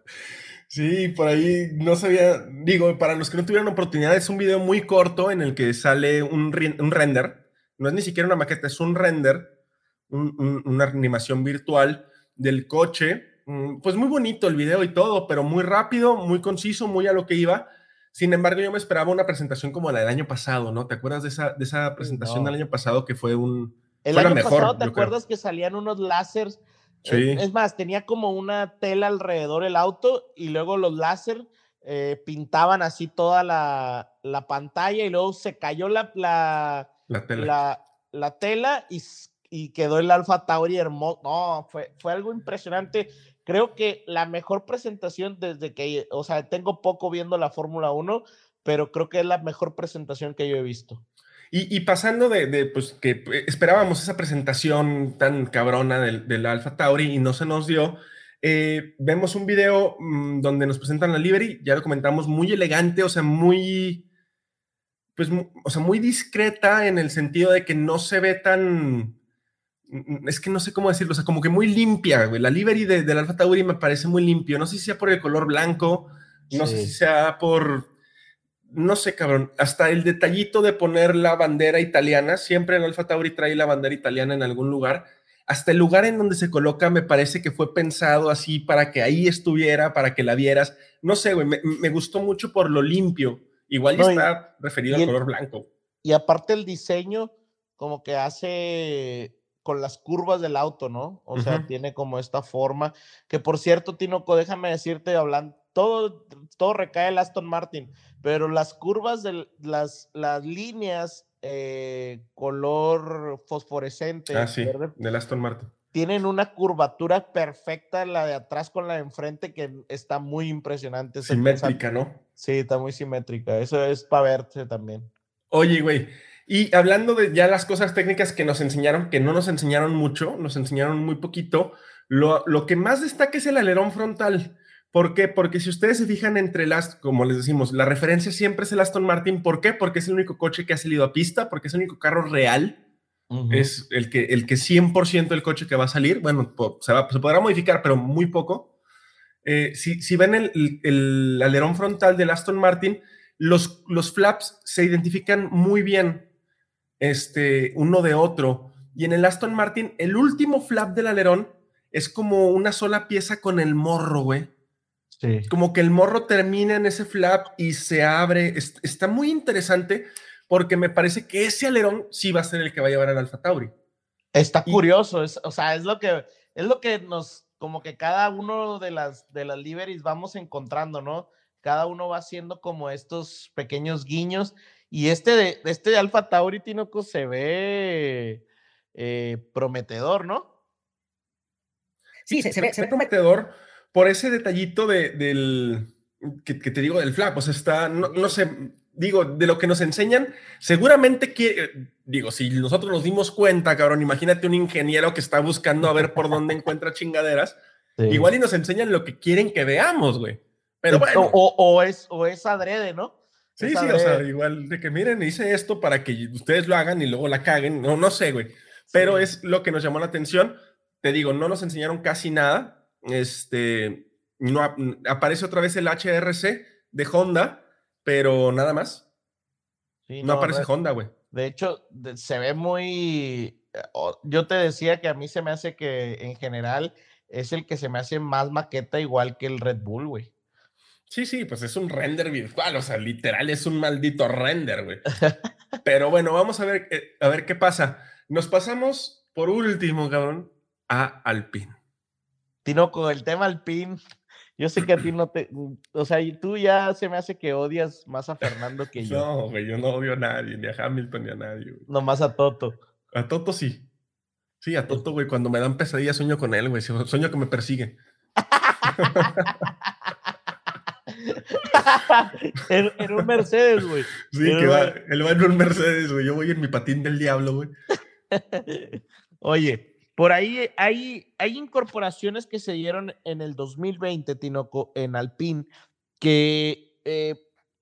Sí, por ahí no sabía, digo, para los que no tuvieron oportunidad, es un video muy corto en el que sale un, un render, no es ni siquiera una maqueta, es un render, una animación virtual del coche, mm, pues muy bonito el video y todo, pero muy rápido, muy conciso, muy a lo que iba. Sin embargo, yo me esperaba una presentación como la del año pasado, ¿no? ¿Te acuerdas de esa, de esa presentación del año pasado que fue un... El año mejor, pasado, ¿te acuerdas que salían unos láseres es, más, tenía como una tela alrededor el auto y luego los láser eh, pintaban así toda la, pantalla y luego se cayó la, la, la tela, y, y, quedó el Alfa Tauri hermoso. No, fue, fue algo impresionante. Creo que la mejor presentación desde que, o sea, tengo poco viendo la Fórmula 1, pero creo que es la mejor presentación que yo he visto. Y, pasando de, pues, que eh, esperábamos esa presentación tan cabrona del, del Alpha Tauri y no se nos dio, eh, vemos un video mm, donde nos presentan la livery, ya lo comentamos, muy elegante, o sea, muy, pues, o sea, muy discreta en el sentido de que no se ve tan, mm, es que no sé cómo decirlo, o sea, como que muy limpia, güey. La livery del Alpha Tauri me parece muy limpio, no sé si sea por el color blanco, no sé si sea por no sé, cabrón, hasta el detallito de poner la bandera italiana, siempre el Alfa Tauri trae la bandera italiana en algún lugar, hasta el lugar en donde se coloca me parece que fue pensado así para que ahí estuviera, para que la vieras. No sé, güey, me, gustó mucho por lo limpio. Igual ya está referido al color blanco. Y aparte el diseño como que hace con las curvas del auto, ¿no? O sea, tiene como esta forma, que por cierto, Tinoco, déjame decirte, hablando, todo, todo recae en Aston Martin pero las curvas de las, las líneas eh, color fosforescente ah, sí, del Aston Martin tienen una curvatura perfecta la de atrás con la de enfrente que está muy impresionante. Simétrica, ¿no? Sí, está muy simétrica. Eso es para verse también. Oye, güey, Y hablando de ya las cosas técnicas que nos enseñaron, que no nos enseñaron mucho, nos enseñaron muy poquito, lo, lo que más destaca es el alerón frontal. ¿Por qué? Porque si ustedes se fijan entre las, como les decimos, la referencia siempre es el Aston Martin. ¿Por qué? Porque es el único coche que ha salido a pista, porque es el único carro real. Es el que, el que 100% del coche que va a salir. Bueno, se, va, se podrá modificar, pero muy poco. Eh, si, si, ven el, el, alerón frontal del Aston Martin, los, los flaps se identifican muy bien este, uno de otro. Y en el Aston Martin, el último flap del alerón es como una sola pieza con el morro, güey. Como que el morro termina en ese flap y se abre. está muy interesante porque me parece que ese alerón sí va a ser el que va a llevar al Alfa Tauri. Está curioso, es, o sea, es lo que es lo que nos como que cada uno de las de las liveries vamos encontrando, ¿no? Cada uno va haciendo como estos pequeños guiños y este de este de Alfa Tauri Tinoco se ve eh, prometedor, ¿no? Sí, se, ve, se ve prometedor por ese detallito de, del, que, te digo, del flap, o sea, está, no, sé, digo, de lo que nos enseñan, seguramente que, digo, si nosotros nos dimos cuenta, cabrón, imagínate un ingeniero que está buscando a ver por dónde encuentra chingaderas, igual y nos enseñan lo que quieren que veamos, güey. Pero bueno. O, es, o es adrede, ¿no? Sí, sí, o sea, igual de que miren, hice esto para que ustedes lo hagan y luego la caguen, no, no sé, güey. Pero es lo que nos llamó la atención. Te digo, no nos enseñaron casi nada este, no aparece otra vez el HRC de Honda, pero nada más. no, aparece Honda, güey. De hecho, se ve muy. Yo te decía que a mí se me hace que en general es el que se me hace más maqueta igual que el Red Bull, güey. Sí, sí, pues es un render virtual, o sea, literal es un maldito render, güey. Pero bueno, vamos a ver, eh, a ver qué pasa. Nos pasamos por último, cabrón, a Alpine. Tinoco, el tema Alpine, yo sé que a ti no te, o sea, y tú ya se me hace que odias más a Fernando que yo. No, güey, yo no odio a nadie, ni a Hamilton ni a nadie. Güey. Nomás a Toto. A Toto sí. Sí, a Toto, güey, cuando me dan pesadillas sueño con él, güey, sueño que me persigue. en, un Mercedes, güey. Sí, que va, él va en un Mercedes, güey, yo voy en mi patín del diablo, güey. Oye, por ahí hay, hay incorporaciones que se dieron en el 2020, Tinoco, en Alpine, que eh,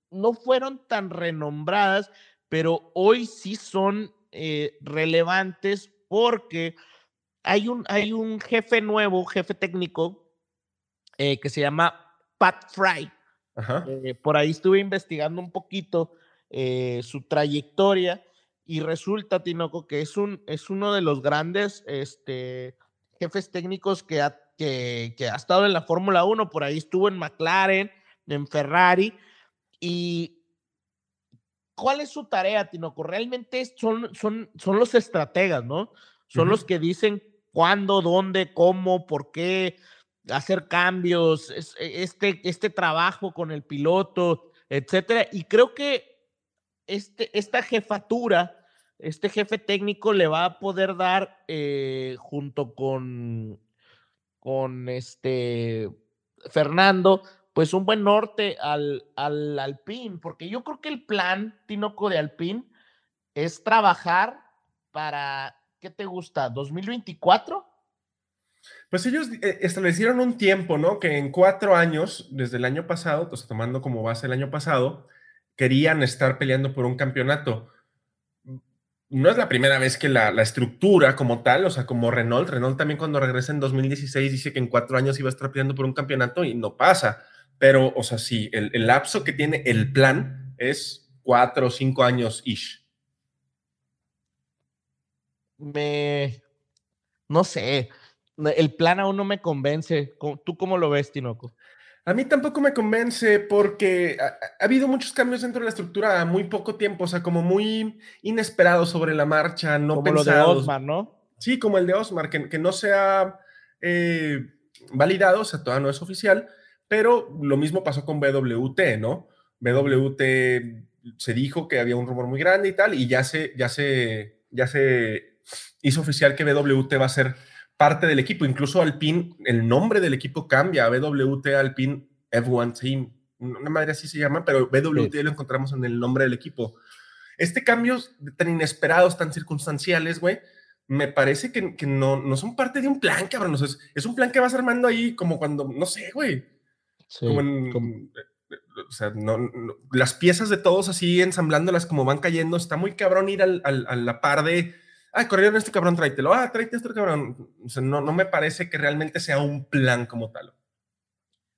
no fueron tan renombradas, pero hoy sí son eh, relevantes porque hay un, hay un jefe nuevo, jefe técnico, eh, que se llama Pat Fry. por ahí estuve investigando un poquito su trayectoria y resulta, Tinoco, que es, un, es uno de los grandes este, jefes técnicos que ha, que, ha estado en la Fórmula 1, por ahí estuvo en McLaren, en Ferrari, y ¿cuál es su tarea, Tinoco? Realmente son, son, son los estrategas, ¿no? Son los que dicen cuándo, dónde, cómo, por qué hacer cambios, este, este trabajo con el piloto, etcétera. Y creo que este, esta jefatura este jefe técnico le va a poder dar eh, junto con, con este Fernando, pues un buen norte al, al porque yo creo que el plan, Tinoco de Alpine, es trabajar para, ¿qué te gusta? ¿2024? Pues ellos eh, establecieron un tiempo, ¿no? Que en cuatro años, desde el año pasado, pues tomando como base el año pasado, querían estar peleando por un campeonato no es la primera vez que la, estructura como tal, o sea, como Renault, Renault también cuando regresa en 2016 dice que en cuatro años iba a estar peleando por un campeonato y no pasa. Pero, o sea, sí, el, lapso que tiene el plan es cuatro o cinco años ish. Me. No sé. El plan aún no me convence. ¿Tú cómo lo ves, Tinoco? A mí tampoco me convence porque ha, habido muchos cambios dentro de la estructura a muy poco tiempo, o sea, como muy inesperados sobre la marcha, no como lo de Osmar, ¿no? Sí, como el de Osmar, que, que no se ha eh, validado, o sea, todavía no es oficial, pero lo mismo pasó con BWT, ¿no? BWT se dijo que había un rumor muy grande y tal, y ya se, ya se, ya se hizo oficial que BWT va a ser parte del equipo. Incluso Alpine, el nombre del equipo cambia a BWT Alpine F1 Team. Una madre así se llama, pero BWT lo encontramos en el nombre del equipo. este cambio tan inesperados, tan circunstanciales, güey, me parece que, que no, no son parte de un plan, cabrón. es, es, un plan que vas armando ahí como cuando, no sé, güey. como en, o sea, no, las piezas de todos así ensamblándolas como van cayendo, está muy cabrón ir al, al, a la par de, ah, corrieron este cabrón, tráetelo, ah, tráete este cabrón. O sea, no, no me parece que realmente sea un plan como tal.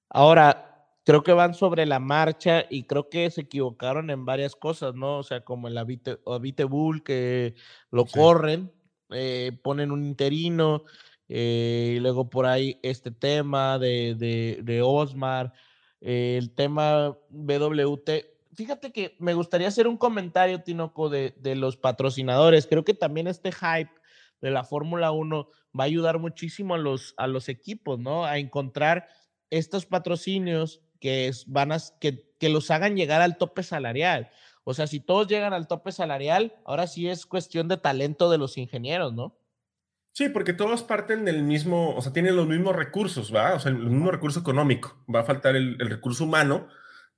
Ahora, creo que van sobre la marcha y creo que se equivocaron en varias cosas, ¿no? O sea, como el Avite, Bull, que lo corren, eh, ponen un interino, eh, y luego por ahí este tema de, de, de Osmar el tema BWT. Fíjate que me gustaría hacer un comentario, Tinoco, de, de los patrocinadores. Creo que también este hype de la Fórmula 1 va a ayudar muchísimo a los, a los equipos, ¿no? A encontrar estos patrocinios que, van a, que, que los hagan llegar al tope salarial. O sea, si todos llegan al tope salarial, ahora sí es cuestión de talento de los ingenieros, ¿no? Sí, porque todos parten del mismo, o sea, tienen los mismos recursos, ¿va? O sea, el mismo recurso económico. Va a faltar el, recurso humano,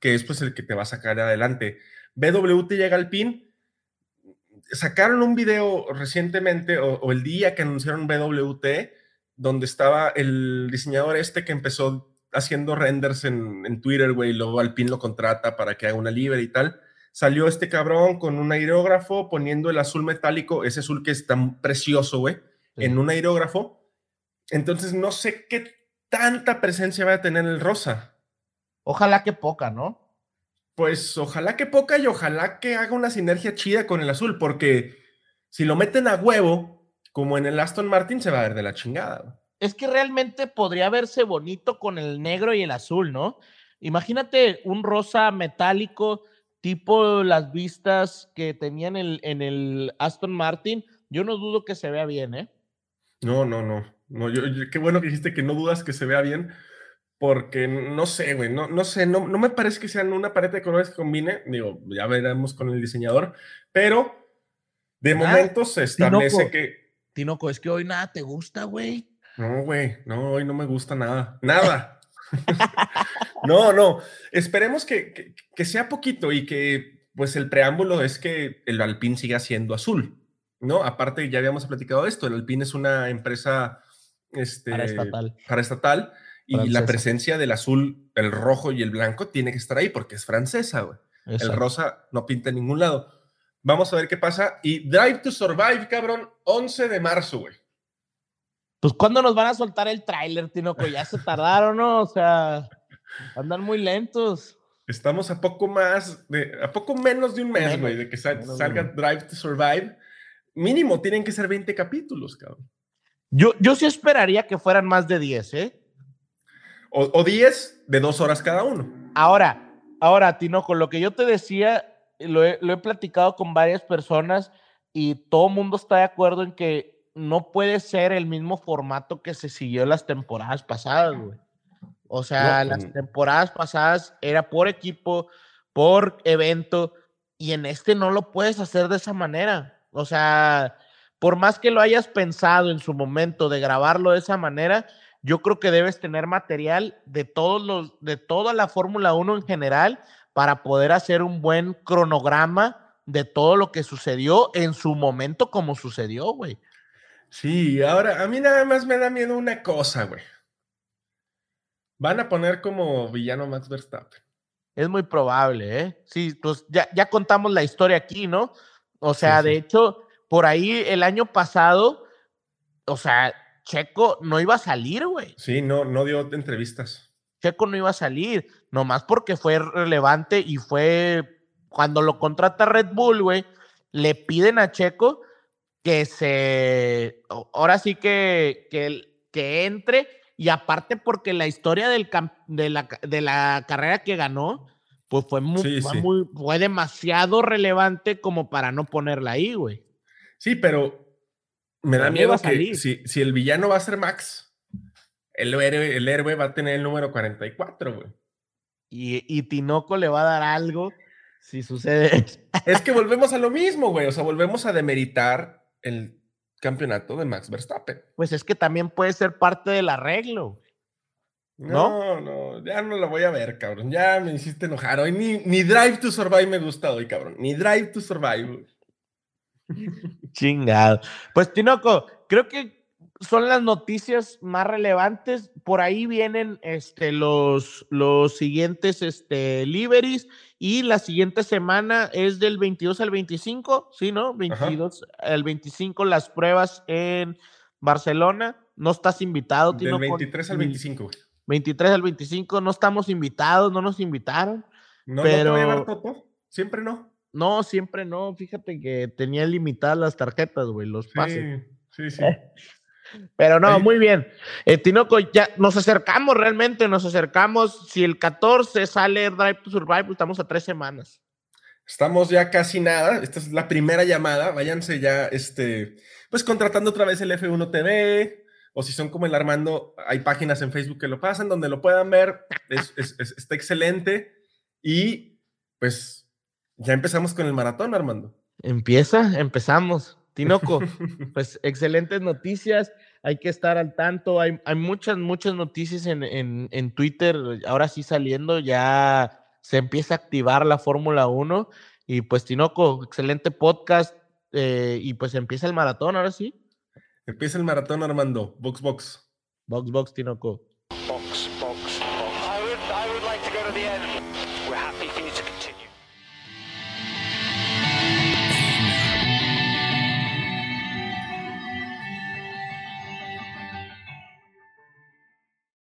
que es pues el que te va a sacar adelante. BWT llega al PIN. Sacaron un video recientemente, o, el día que anunciaron BWT, donde estaba el diseñador este que empezó haciendo renders en, en Twitter, güey, luego Alpine lo contrata para que haga una libre y tal. Salió este cabrón con un aerógrafo poniendo el azul metálico, ese azul que es tan precioso, güey en un aerógrafo. Entonces no sé qué tanta presencia va a tener el rosa. Ojalá que poca, ¿no? Pues ojalá que poca y ojalá que haga una sinergia chida con el azul, porque si lo meten a huevo, como en el Aston Martin, se va a ver de la chingada. Es que realmente podría verse bonito con el negro y el azul, ¿no? Imagínate un rosa metálico tipo las vistas que tenían en el Aston Martin. Yo no dudo que se vea bien, ¿eh? No, no, no. no yo, qué bueno que dijiste que no dudas que se vea bien, porque no sé, güey, no, no sé, no, no me parece que sean una pared de colores que combine. Digo, ya veremos con el diseñador, pero de ah, momento se establece que. Tinoco, es que hoy nada te gusta, güey. No, güey, no, hoy no me gusta nada. Nada. no, no. Esperemos que, que, que, sea poquito y que, pues, el preámbulo es que el Alpine siga siendo azul. ¿no? Aparte, ya habíamos platicado esto, el Alpine es una empresa este, para estatal y la presencia del azul, el rojo y el blanco tiene que estar ahí porque es francesa, güey. El rosa no pinta en ningún lado. Vamos a ver qué pasa. Y Drive to Survive, cabrón, 11 de marzo, güey. Pues, ¿cuándo nos van a soltar el tráiler, Tinoco? Ya se tardaron, ¿no? O sea, andan muy lentos. Estamos a poco más, de, a poco menos de un mes, güey, de que salga Drive to Survive mínimo tienen que ser 20 capítulos, cabrón. Yo, yo sí esperaría que fueran más de 10, ¿eh? O, 10 de dos horas cada uno. Ahora, ahora, Tinoco, lo que yo te decía, lo he, lo he platicado con varias personas y todo el mundo está de acuerdo en que no puede ser el mismo formato que se siguió las temporadas pasadas, güey. O sea, las pues, temporadas pasadas era por equipo, por evento, y en este no lo puedes hacer de esa manera. O sea, por más que lo hayas pensado en su momento de grabarlo de esa manera, yo creo que debes tener material de todos los, de toda la Fórmula 1 en general para poder hacer un buen cronograma de todo lo que sucedió en su momento como sucedió, güey. Sí, ahora a mí nada más me da miedo una cosa, güey. Van a poner como villano Max Verstappen. Es muy probable, ¿eh? Sí, pues ya, ya contamos la historia aquí, ¿no? O sea, de hecho, por ahí el año pasado, o sea, Checo no iba a salir, güey. Sí, no, no dio entrevistas. Checo no iba a salir, nomás porque fue relevante y fue cuando lo contrata Red Bull, güey, le piden a Checo que se, ahora sí que, que, que entre y aparte porque la historia del, de, la, de la carrera que ganó, pues fue muy, fue demasiado relevante como para no ponerla ahí, güey. Sí, pero me da miedo que si, si, el villano va a ser Max, el héroe, el héroe va a tener el número 44, güey. Y, y Tinoco le va a dar algo si sucede. Es que volvemos a lo mismo, güey. O sea, volvemos a demeritar el campeonato de Max Verstappen. Pues es que también puede ser parte del arreglo. ¿No? no, ya no la voy a ver, cabrón. Ya me hiciste enojar hoy. Ni, ni Drive to Survive me gusta hoy, cabrón. Ni Drive to Survive. Chingado. Pues Tinoco, creo que son las noticias más relevantes. Por ahí vienen este, los, los siguientes este, y la siguiente semana es del 22 al 25, ¿sí, no? 22 al 25 las pruebas en Barcelona. No estás invitado, Del 23 al 25. 23 al 25, no estamos invitados, no nos invitaron. ¿No, pero... ¿no te va a llevar Toto? Siempre no. No, siempre no. Fíjate que tenía limitadas las tarjetas, güey, los pases. Sí, sí, sí. Pero no, muy bien. Eh, Tinoco, ya nos acercamos realmente, nos acercamos. Si el 14 sale Drive to Survive, estamos a tres semanas. Estamos ya casi nada. Esta es la primera llamada. Váyanse ya, este, pues contratando otra vez el F1 TV. O si son como el Armando, hay páginas en Facebook que lo pasan, donde lo puedan ver. Es, es, es, está excelente. Y pues ya empezamos con el maratón, Armando. Empieza, empezamos. Tinoco, pues excelentes noticias, hay que estar al tanto, hay, hay muchas, muchas noticias en, en, en, Twitter, ahora sí saliendo, ya se empieza a activar la Fórmula 1 y pues Tinoco, excelente podcast eh, y pues empieza el maratón, ahora sí. Empieza el maratón, Armando, box, box. Box, box, Tinoco.